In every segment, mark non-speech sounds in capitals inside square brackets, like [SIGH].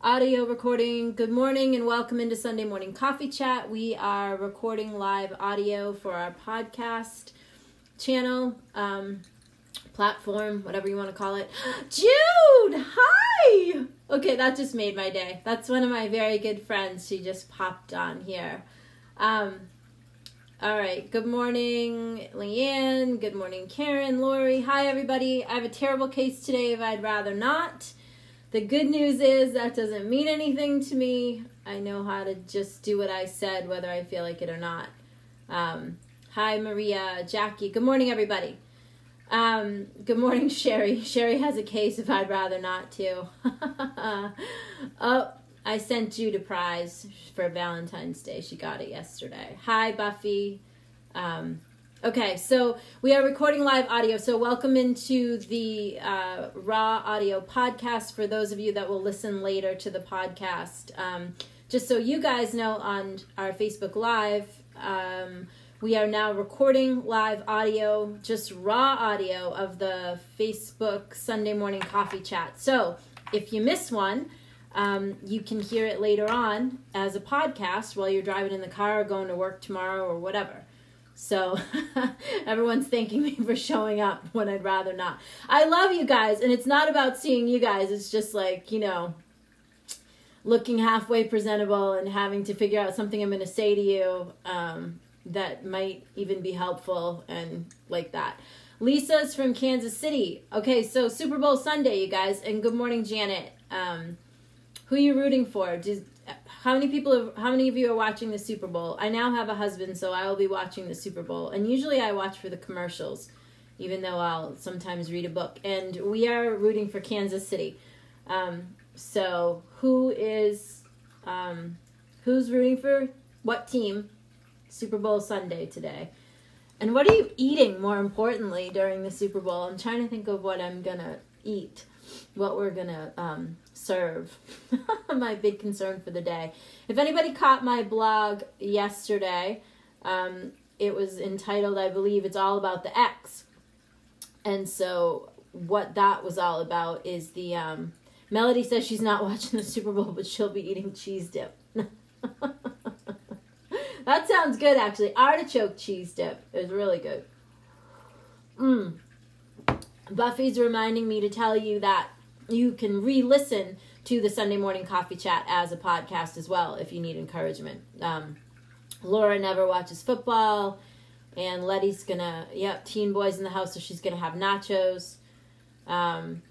audio recording. Good morning and welcome into Sunday Morning Coffee Chat. We are recording live audio for our podcast channel, um, platform, whatever you want to call it. [GASPS] Jude, hi! Okay, that just made my day. That's one of my very good friends. She just popped on here. Um, all right. Good morning, Leanne. Good morning, Karen, Lori. Hi, everybody. I have a terrible case today if I'd rather not. The good news is that doesn't mean anything to me. I know how to just do what I said, whether I feel like it or not. Um, hi, Maria, Jackie. Good morning, everybody. Um, good morning, [LAUGHS] Sherry. Sherry has a case if I'd rather not to. [LAUGHS] oh, I sent Jude a prize for Valentine's Day. She got it yesterday. Hi, Buffy. Um, Okay, so we are recording live audio. So, welcome into the uh, Raw Audio podcast for those of you that will listen later to the podcast. Um, just so you guys know, on our Facebook Live, um, we are now recording live audio, just raw audio of the Facebook Sunday morning coffee chat. So, if you miss one, um, you can hear it later on as a podcast while you're driving in the car or going to work tomorrow or whatever. So [LAUGHS] everyone's thanking me for showing up when I'd rather not. I love you guys, and it's not about seeing you guys. It's just like, you know, looking halfway presentable and having to figure out something I'm going to say to you um, that might even be helpful and like that. Lisa's from Kansas City. Okay, so Super Bowl Sunday, you guys, and good morning, Janet. Um, who are you rooting for? Do, how many people have, how many of you are watching the Super Bowl? I now have a husband, so I will be watching the Super Bowl. And usually I watch for the commercials, even though I'll sometimes read a book. And we are rooting for Kansas City. Um, so who is um, who's rooting for what team? Super Bowl Sunday today. And what are you eating more importantly during the Super Bowl? I'm trying to think of what I'm gonna eat, what we're gonna um, serve. [LAUGHS] my big concern for the day. If anybody caught my blog yesterday, um, it was entitled, I believe, It's All About the X. And so, what that was all about is the um, Melody says she's not [LAUGHS] watching the Super Bowl, but she'll be eating cheese dip. [LAUGHS] that sounds good, actually. Artichoke cheese dip is really good. Mmm. Buffy's reminding me to tell you that you can re-listen to the Sunday morning coffee chat as a podcast as well if you need encouragement. Um, Laura never watches football, and Letty's gonna yep teen boys in the house, so she's gonna have nachos. Um,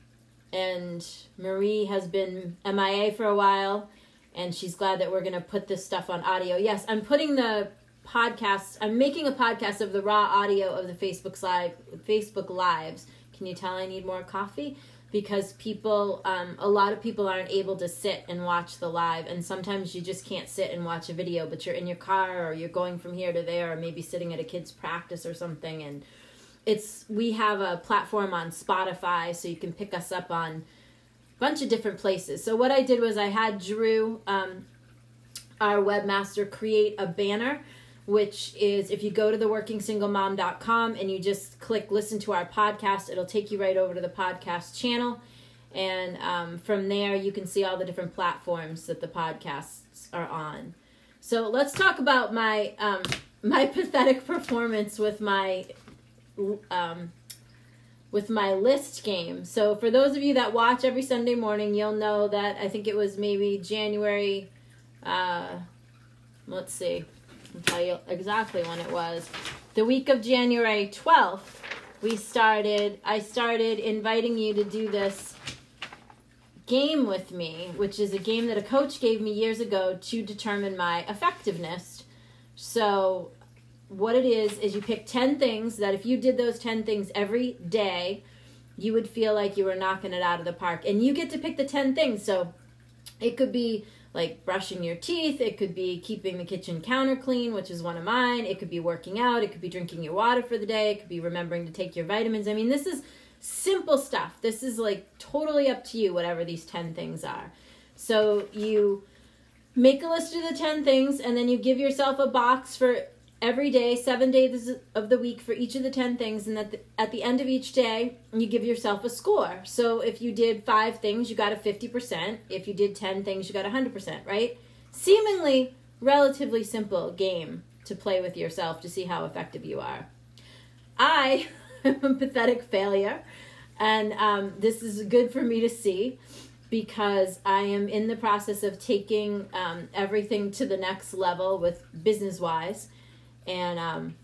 and Marie has been MIA for a while, and she's glad that we're gonna put this stuff on audio. Yes, I'm putting the podcast. I'm making a podcast of the raw audio of the Facebook live Facebook lives. Can you tell I need more coffee? because people um, a lot of people aren't able to sit and watch the live and sometimes you just can't sit and watch a video but you're in your car or you're going from here to there or maybe sitting at a kid's practice or something and it's we have a platform on spotify so you can pick us up on a bunch of different places so what i did was i had drew um, our webmaster create a banner which is if you go to the workingsinglemom.com and you just click listen to our podcast, it'll take you right over to the podcast channel. And um, from there, you can see all the different platforms that the podcasts are on. So let's talk about my um, [LAUGHS] my pathetic performance with my um, with my list game. So for those of you that watch every Sunday morning, you'll know that I think it was maybe January. Uh, let's see can tell you exactly when it was. The week of January 12th, we started, I started inviting you to do this game with me, which is a game that a coach gave me years ago to determine my effectiveness. So, what it is, is you pick 10 things that if you did those 10 things every day, you would feel like you were knocking it out of the park. And you get to pick the 10 things. So, it could be like brushing your teeth. It could be keeping the kitchen counter clean, which is one of mine. It could be working out. It could be drinking your water for the day. It could be remembering to take your vitamins. I mean, this is simple stuff. This is like totally up to you, whatever these 10 things are. So you make a list of the 10 things and then you give yourself a box for every day, seven days of the week for each of the 10 things. And at the, at the end of each day, you give yourself a score. So if you did five things, you got a 50%. If you did 10 things, you got 100%, right? Seemingly relatively simple game to play with yourself to see how effective you are. I [LAUGHS] am a pathetic failure, and um, this is good for me to see because I am in the process of taking um, everything to the next level with business wise and um,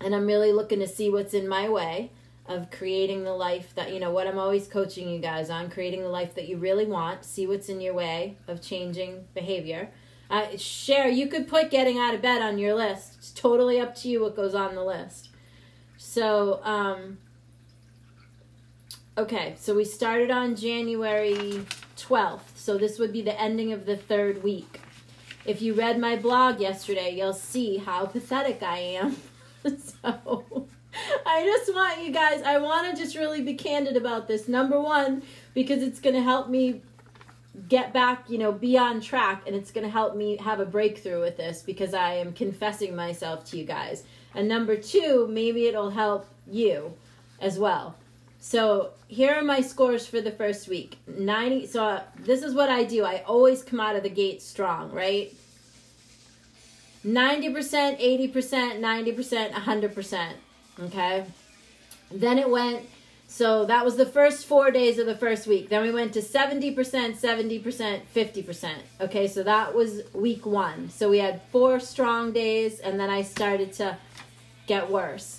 and I'm really looking to see what's in my way of creating the life that you know what I'm always coaching you guys on creating the life that you really want see what's in your way of changing behavior. Uh, share you could put getting out of bed on your list. It's totally up to you what goes on the list. So um, okay so we started on January 12th so this would be the ending of the third week if you read my blog yesterday, you'll see how pathetic I am. [LAUGHS] so I just want you guys, I want to just really be candid about this. Number one, because it's going to help me get back, you know, be on track and it's going to help me have a breakthrough with this because I am confessing myself to you guys. And number two, maybe it'll help you as well. So here are my scores for the first week. 90 so uh, this is what I do. I always come out of the gate strong, right? 90%, 80%, 90%, 100%. Okay? Then it went so that was the first 4 days of the first week. Then we went to 70%, 70%, 50%. Okay? So that was week 1. So we had 4 strong days and then I started to get worse.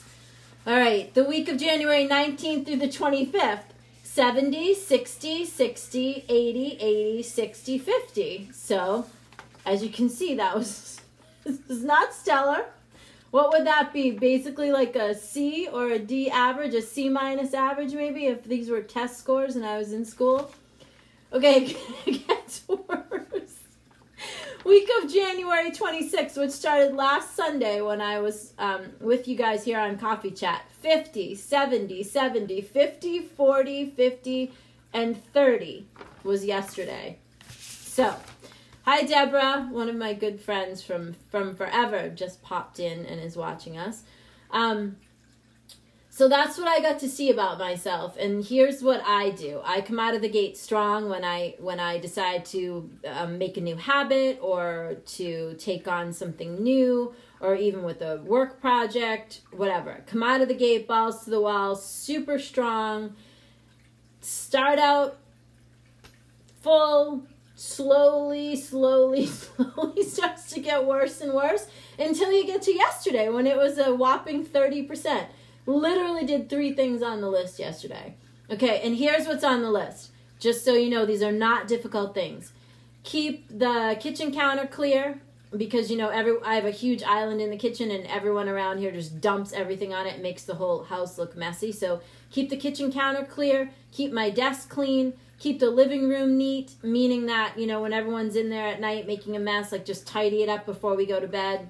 All right, the week of January 19th through the 25th 70, 60, 60, 80, 80, 60, 50. So, as you can see, that was [LAUGHS] this is not stellar. What would that be? Basically, like a C or a D average, a C minus average, maybe, if these were test scores and I was in school. Okay, [LAUGHS] it gets [LAUGHS] worse week of January 26th, which started last Sunday when I was um, with you guys here on Coffee Chat. 50, 70, 70, 50, 40, 50, and 30 was yesterday. So, hi Deborah, one of my good friends from from forever just popped in and is watching us. Um, so that's what I got to see about myself. And here's what I do: I come out of the gate strong when I when I decide to um, make a new habit or to take on something new or even with a work project, whatever. Come out of the gate, balls to the wall, super strong. Start out full, slowly, slowly, [LAUGHS] slowly starts to get worse and worse until you get to yesterday when it was a whopping 30%. Literally did three things on the list yesterday. Okay, and here's what's on the list. Just so you know, these are not difficult things. Keep the kitchen counter clear because you know every I have a huge island in the kitchen and everyone around here just dumps everything on it and makes the whole house look messy. So keep the kitchen counter clear, keep my desk clean, keep the living room neat, meaning that, you know, when everyone's in there at night making a mess, like just tidy it up before we go to bed.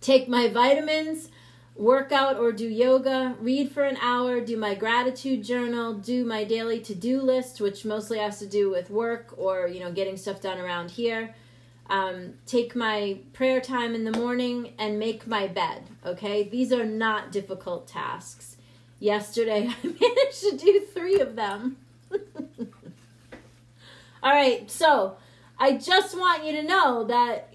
Take my vitamins work out or do yoga, read for an hour, do my gratitude journal, do my daily to-do list, which mostly has to do with work or you know getting stuff done around here. Um, take my prayer time in the morning and make my bed. Okay, these are not difficult tasks. Yesterday [LAUGHS] I managed to do three of them. [LAUGHS] All right, so I just want you to know that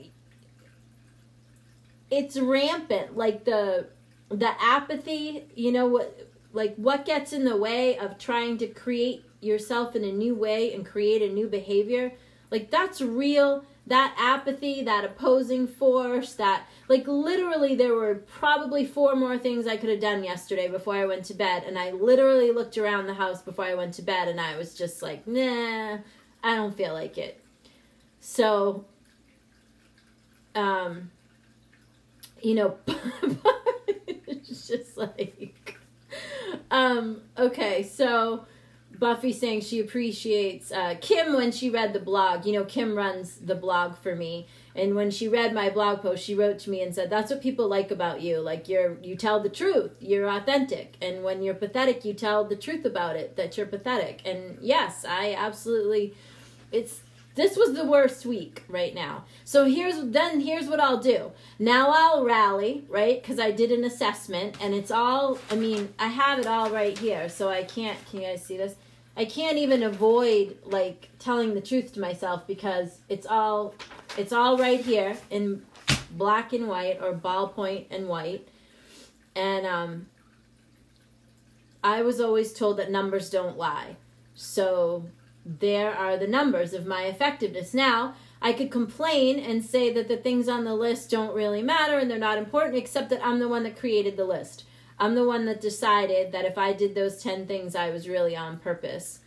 it's rampant. Like the the apathy, you know what like what gets in the way of trying to create yourself in a new way and create a new behavior? Like that's real. That apathy, that opposing force, that like literally there were probably four more things I could have done yesterday before I went to bed and I literally looked around the house before I went to bed and I was just like, "Nah, I don't feel like it." So um you know [LAUGHS] it's just like um okay so buffy saying she appreciates uh, kim when she read the blog. You know kim runs the blog for me. And when she read my blog post she wrote to me and said that's what people like about you. Like you're you tell the truth. You're authentic. And when you're pathetic you tell the truth about it that you're pathetic. And yes i absolutely it's this was the worst week right now. So here's then here's what I'll do. Now I'll rally, right? Cuz I did an assessment and it's all I mean, I have it all right here. So I can't can you guys see this? I can't even avoid like telling the truth to myself because it's all it's all right here in black and white or ballpoint and white. And um I was always told that numbers don't lie. So there are the numbers of my effectiveness. Now, I could complain and say that the things on the list don't really matter and they're not important, except that I'm the one that created the list. I'm the one that decided that if I did those 10 things, I was really on purpose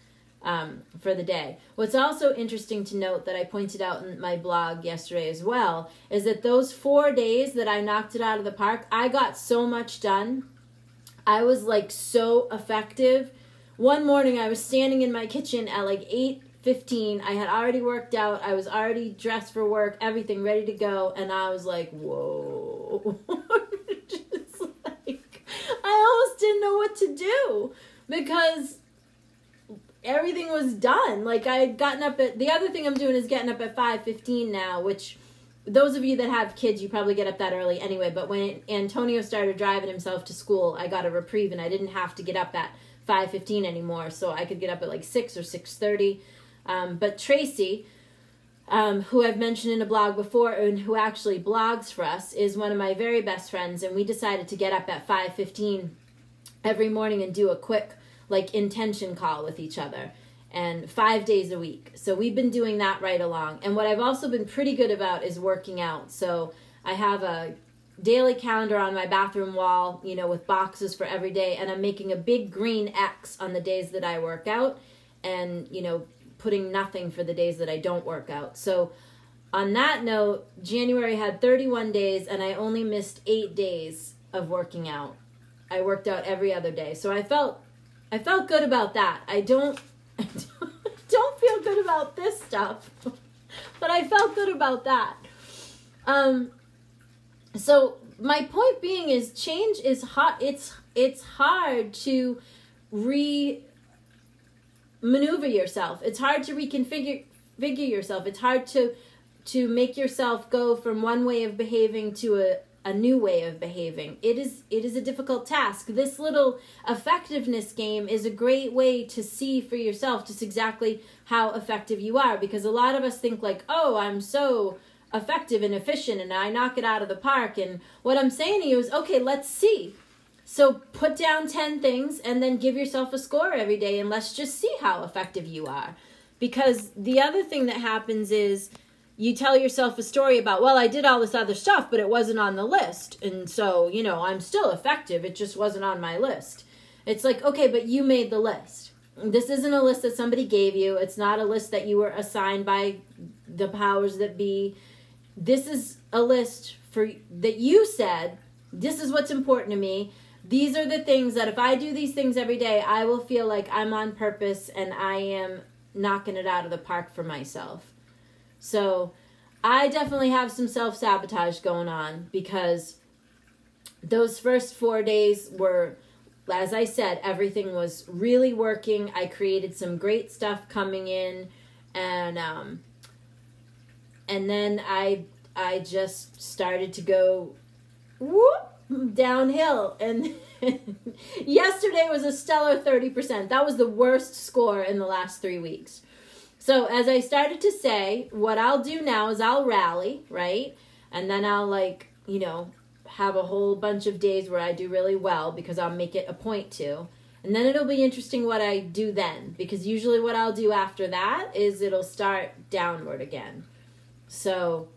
um, for the day. What's also interesting to note that I pointed out in my blog yesterday as well is that those four days that I knocked it out of the park, I got so much done. I was like so effective one morning I was standing in my kitchen at like 8:15. I had already worked out. I was already dressed for work, everything ready to go, and I was like, "Whoa." [LAUGHS] Just like I almost didn't know what to do because everything was done. Like I had gotten up at the other thing I'm doing is getting up at 5:15 now, which those of you that have kids, you probably get up that early anyway. But when Antonio started driving himself to school, I got a reprieve and I didn't have to get up at 5.15 anymore so i could get up at like 6 or 6.30 um, but tracy um, who i've mentioned in a blog before and who actually blogs for us is one of my very best friends and we decided to get up at 5.15 every morning and do a quick like intention call with each other and five days a week so we've been doing that right along and what i've also been pretty good about is working out so i have a daily calendar on my bathroom wall, you know, with boxes for every day, and I'm making a big green X on the days that I work out, and you know, putting nothing for the days that I don't work out. So, on that note, January had 31 days, and I only missed eight days of working out. I worked out every other day, so I felt, I felt good about that. I don't, good about this stuff, [LAUGHS] but I felt good about that. Um, so my point being is change is hot it's it's hard to re maneuver yourself it's hard to reconfigure figure yourself it's hard to to make yourself go from one way of behaving to a a new way of behaving. It is it is a difficult task. This little effectiveness game is a great way to see for yourself just exactly how effective you are because a lot of us think like, "Oh, I'm so effective and efficient and I knock it out of the park. And what I'm saying to you is, okay, let's see. So put down 10 things and then give yourself a score every day and let's just see how effective you are. Because the other thing that happens is you tell yourself a story about, well, I did all this other stuff, but it wasn't on the list. And so, you know, I'm still effective. It just wasn't on my list. It's like, okay, but you made the list. This isn't a list that somebody gave you. It's not a list that you were assigned by the powers that be this is a list for that you said this is what's important to me these are the things that if i do these things every day i will feel like i'm on purpose and i am knocking it out of the park for myself so i definitely have some self-sabotage going on because those first four days were as i said everything was really working i created some great stuff coming in and um and then I I just started to go whoop downhill and [LAUGHS] yesterday was a stellar 30%. That was the worst score in the last 3 weeks. So as I started to say, what I'll do now is I'll rally, right? And then I'll like, you know, have a whole bunch of days where I do really well because I'll make it a point to. And then it'll be interesting what I do then because usually what I'll do after that is it'll start downward again. So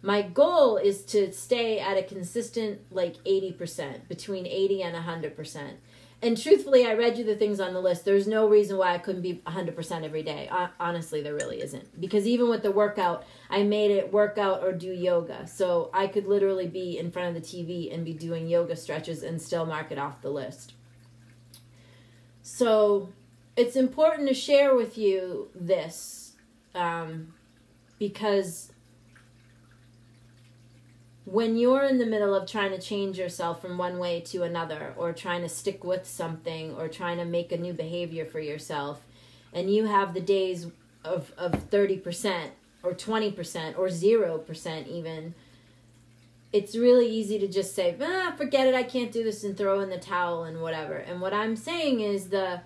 my goal is to stay at a consistent like 80%, between 80 and 100%. And truthfully, I read you the things on the list. There's no reason why I couldn't be 100% every day. Honestly, there really isn't. Because even with the workout, I made it workout or do yoga. So I could literally be in front of the TV and be doing yoga stretches and still mark it off the list. So it's important to share with you this. Um, because when you're in the middle of trying to change yourself from one way to another or trying to stick with something or trying to make a new behavior for yourself and you have the days of of 30% or 20% or 0% even it's really easy to just say ah, forget it i can't do this and throw in the towel and whatever. And what i'm saying is the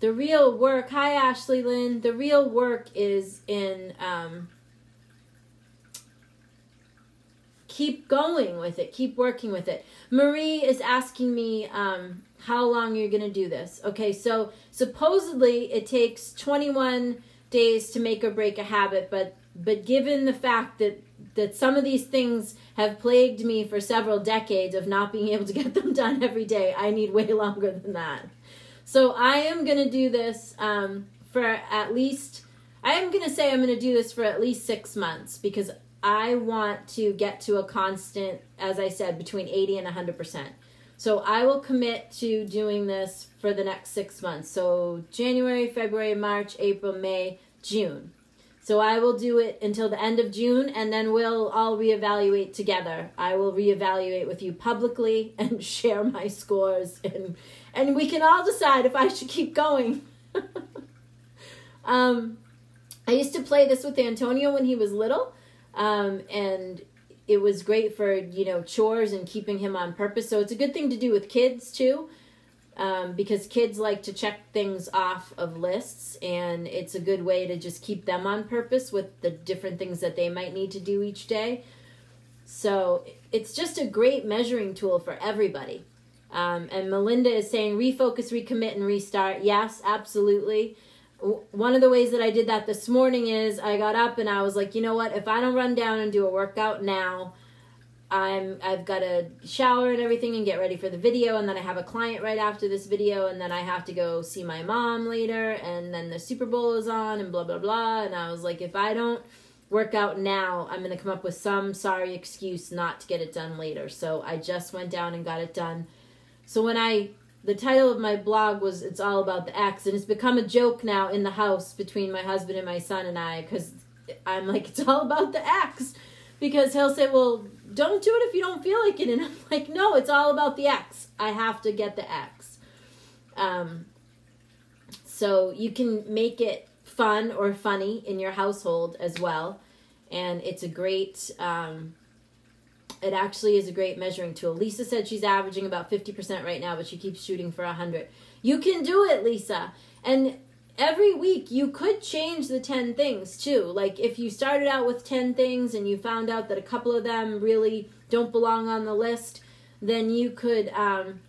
the real work hi ashley lynn the real work is in um, keep going with it keep working with it. Marie is asking me um, how long you're going to do this. Okay so supposedly it takes 21 days to make or break a habit but but given the fact that that some of these things have plagued me for several decades of not being [LAUGHS] able to get them done every day i need way longer than that. So i am going to do this um, for at least i am going to say i'm going to do this for at least six months because i want to get to a constant as i said between 80 and 100% so I will commit to doing this for the next six months. So January, February, March, April, May, June. So I will do it until the end of June and then we'll all reevaluate together. I will reevaluate with you publicly [LAUGHS] and share my scores and and we can all decide if I should keep going. [LAUGHS] um, I used to play this with Antonio when he was little. Um, and it was great for you know chores and keeping him on purpose. So it's a good thing to do with kids too um, because kids like to check things off of lists and it's a good way to just keep them on purpose with the different things that they might need to do each day. So it's just a great measuring tool for everybody. Um, and melinda is saying refocus recommit and restart. Yes absolutely one of the ways that I did that this morning is I got up and I was like, you know what? If I don't run down and do a workout now, I'm I've got to shower and everything and get ready for the video and then I have a client right after this video and then I have to go see my mom later and then the Super Bowl is on and blah blah blah and I was like if I don't work out now, I'm going to come up with some sorry excuse not to get it done later. So I just went down and got it done. So when I the title of my blog was it's all about the X and it's become a joke now in the house between my husband and my son and i because i'm like it's all about the X. Because he'll say well don't do it if you don't feel like it and i'm like no it's all about the X. I have to get the X. Um, so you can make it fun or funny in your household as well and it's a great um, it actually is a great measuring tool. Lisa said she's averaging about 50% right now, but she keeps shooting for 100. You can do it, Lisa. And every week you could change the 10 things too. Like if you started out with 10 things and you found out that a couple of them really don't belong on the list, then you could um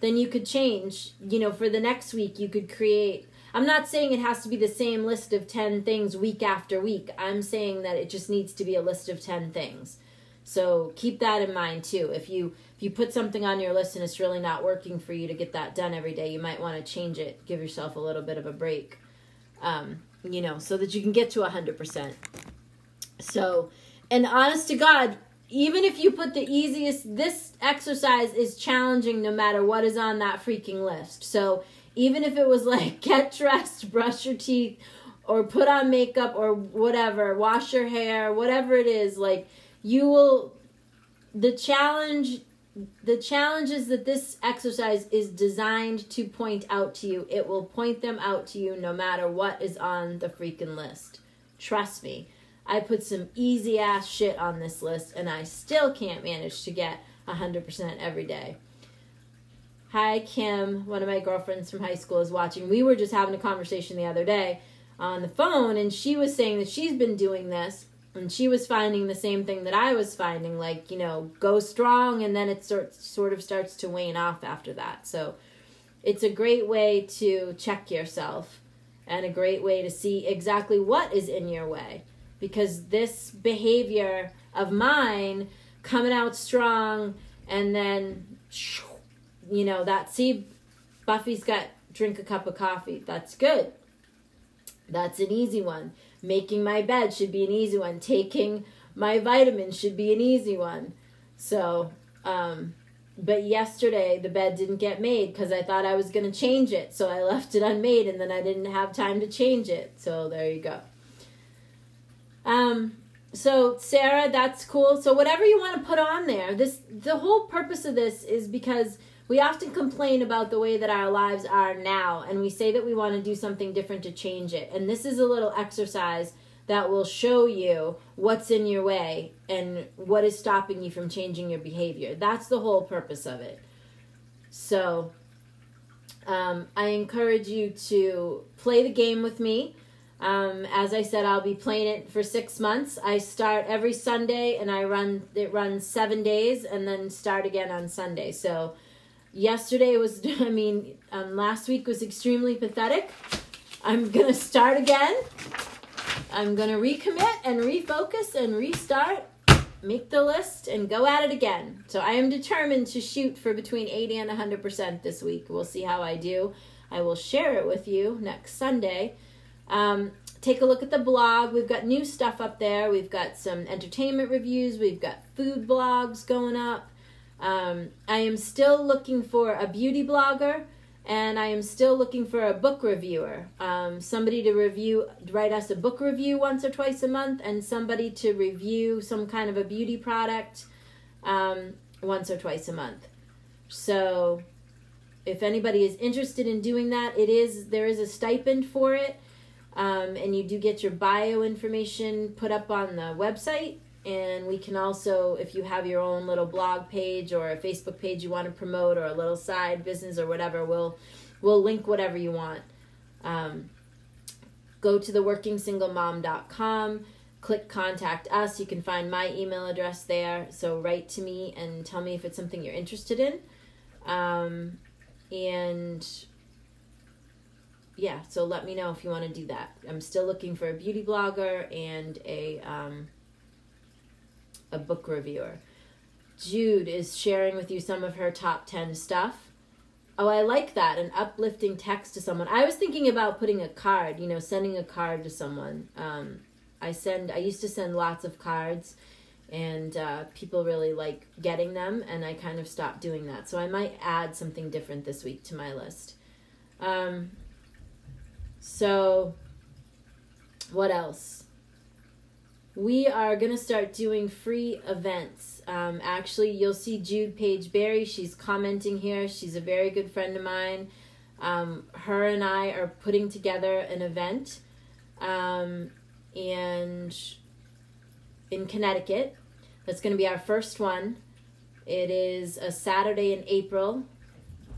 then you could change, you know, for the next week you could create I'm not saying it has to be the same list of 10 things week after week. I'm saying that it just needs to be a list of 10 things. So keep that in mind too. If you if you put something on your list and it's really not working for you to get that done every day, you might want to change it. Give yourself a little bit of a break. Um, you know, so that you can get to 100%. So, and honest to God, even if you put the easiest, this exercise is challenging no matter what is on that freaking list. So, even if it was [LAUGHS] like get dressed, brush your teeth, or put on makeup, or whatever, wash your hair, whatever it is, like you will the challenge the challenge is that this exercise is designed to point out to you. It will point them out to you no matter what is on the freaking list. Trust me. I put some easy ass shit on this list and I still can't manage to get 100% every day. Hi, Kim. One of my girlfriends from high school is watching. We were just having a conversation the other day on the phone and she was saying that she's been doing this and she was finding the same thing that I was finding like you know go strong and then it starts sort of starts to wane off after that. So it's a great way to check yourself and a great way to see exactly what is in your way because this behavior of mine coming out strong and then you know that see Buffy's got drink a cup of coffee. That's good. That's an easy one Making my bed should be an easy one. Taking my vitamins should be an easy one. So, um, but yesterday the bed didn't get made because I thought I was going to change it. So I [LAUGHS] left it unmade and then I didn't have time to change it. So there you go. Um, so Sarah, that's cool. So whatever you want to put on there, this the whole purpose of this is because we often complain about the way that our lives are now and we say that we want to do something different to change it. And this is a little exercise that will show you what's in your way and what is stopping you from changing your behavior. That's the whole purpose of it. So, um, I encourage you to play the game with me. Um, as I said, I'll be playing it for six months. I start every Sunday and I run it runs seven days and then start again on Sunday. So yesterday was, [LAUGHS] I mean, um, last week was extremely pathetic. I'm gonna start again. I'm gonna recommit and refocus and restart make the list and go at it again. So I am determined to shoot for between 80 and 100% this week. We'll see how I do. I will share it with you next Sunday. Um, take a look at the blog. We've got new stuff up there. We've got some entertainment reviews. We've got food blogs going up. Um, I am still looking for a beauty blogger and I am still looking for a book reviewer. Um, somebody to review, write us a book review once or twice a month, and somebody to review some kind of a beauty product um, once or twice a month. So, if anybody is interested in doing that, it is there is a stipend for it, um, and you do get your bio information put up on the website and we can also if you have your own little blog page or a facebook page you want to promote or a little side business or whatever we'll we'll link whatever you want. Um, go to the workingsingle.mom.com click contact us you can find my email address there. So write to me and tell me if it's something you're interested in. Um, and yeah so let me know if you want to do that. I'm still looking for a beauty blogger and a um, a book reviewer. Jude is sharing with you some of her top 10 stuff. Oh, I like that. An uplifting text to someone. I was thinking about putting a card, you know, sending a card to someone. Um, I send, I used to send lots of cards and uh, people really like getting them, and I kind of stopped doing that. So I might add something different this week to my list. Um, so, what else? We are going to start doing free events. Um, actually, you'll see Jude Page Berry. She's commenting here. She's a very good friend of mine. Um, her and I are putting together an event um, and in Connecticut. That's going to be our first one. It is a Saturday in April.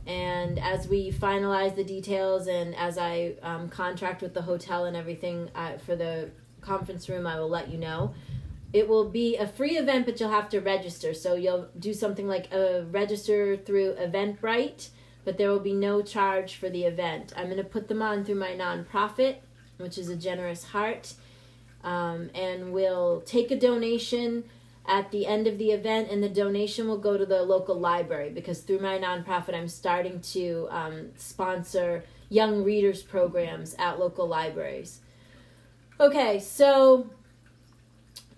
And as we finalize the details and as I um, contract with the hotel and everything uh, for the conference room, I will let you know. It will be a free event, but you'll have to register. So you'll do something like a register through Eventbrite, but there will be no charge for the event. I'm going to put them on through my nonprofit, which is a generous heart, um, and we'll take a donation at the end of the event, and the donation will go to the local library because through my nonprofit, I'm starting to um, sponsor young readers programs at local libraries. Okay, so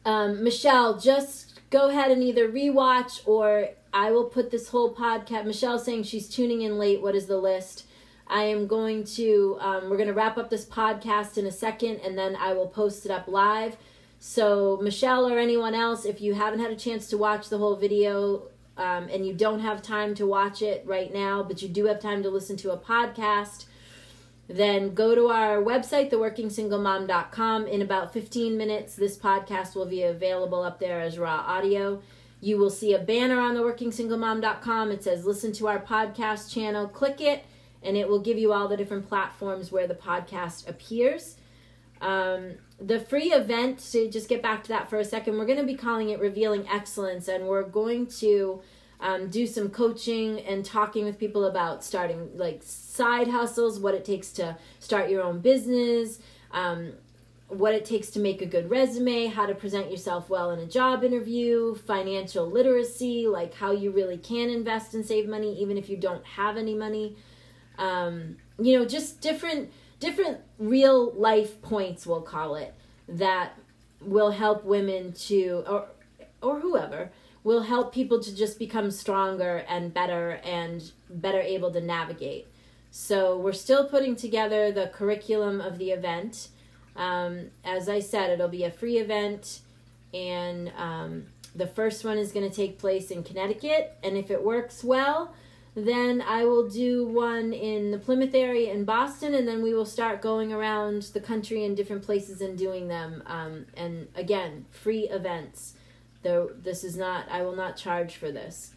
um, Michelle, just go ahead and either rewatch or I will put this whole podcast. Michelle's saying she's tuning in late. What is the list? I am going to, um, we're going to wrap up this podcast in a second and then I will post it up live. So, Michelle or anyone else, if you haven't had a chance to watch the whole video um, and you don't have time to watch it right now, but you do have time to listen to a podcast, then go to our website, theworkingsinglemom.com. In about 15 minutes, this podcast will be available up there as raw audio. You will see a banner on theworkingsinglemom.com. It says listen to our podcast channel. Click it, and it will give you all the different platforms where the podcast appears. Um, the free event, to just get back to that for a second, we're going to be calling it Revealing Excellence, and we're going to um, do some coaching and talking with people about starting like side hustles, what it takes to start your own business, um, what it takes to make a good resume, how to present yourself well in a job interview, financial literacy, like how you really can invest and save money even if you don't have any money. Um, you know, just different different real life points we'll call it that will help women to or or whoever will help people to just become stronger and better and better able to navigate. So we're still putting together the curriculum of the event. Um, as I said, it'll be a free event, and um, the first one is going to take place in Connecticut. And if it works well, Then I will do one in the Plymouth area in Boston, and then we will start going around the country in different places and doing them. Um, and again, free events. Though this is not, I will not charge for this.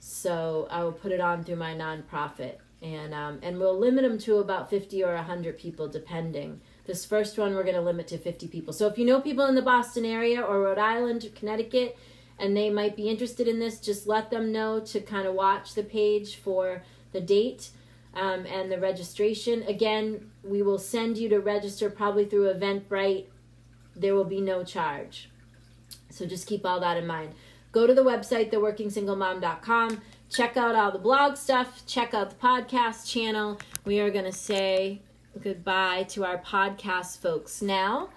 So I will put it on through my nonprofit, and um, and we'll limit them to about fifty or hundred people, depending. This first one we're going to limit to fifty people. So if you know people in the Boston area or Rhode Island or Connecticut and they might be interested in this, just let them know to kind of watch the page for the date um, and the registration. Again, we will send you to register probably through Eventbrite. There will be no charge. So just keep all that in mind. Go to the website, theworkingsinglemom.com. Check out all the blog stuff. Check out the podcast channel. We are going to say goodbye to our podcast folks now.